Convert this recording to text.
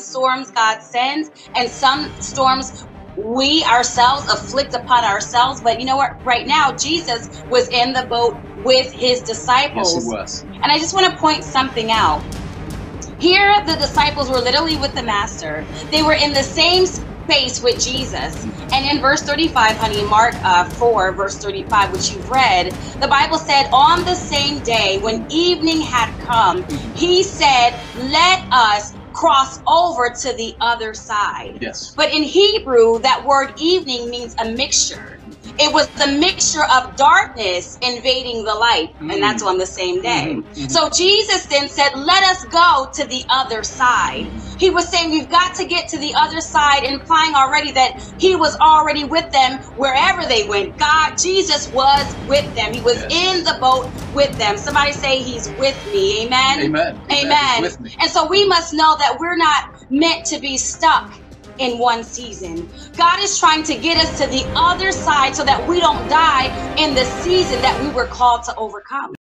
storms God sends, and some storms we ourselves afflict upon ourselves. But you know what? Right now, Jesus was in the boat with his disciples. Yes, he was. And I just want to point something out. Here, the disciples were literally with the Master. They were in the same space with Jesus. And in verse 35, honey, Mark uh, 4, verse 35, which you've read, the Bible said, On the same day, when evening had come, he said, Let us cross over to the other side. Yes. But in Hebrew, that word evening means a mixture. It was the mixture of darkness invading the light, and Mm. that's on the same day. Mhm, mhm. So Jesus then said, Let us go to the other side. He was saying, We've got to get to the other side, implying already that He was already with them wherever they went. God, Jesus was with them. He was Yes. in the boat with them. Somebody say, He's with me. Amen. Amen. He's Amen. And so we must know that we're not meant to be stuck in one season. God is trying to get us to the other side so that we don't die in the season that we were called to overcome.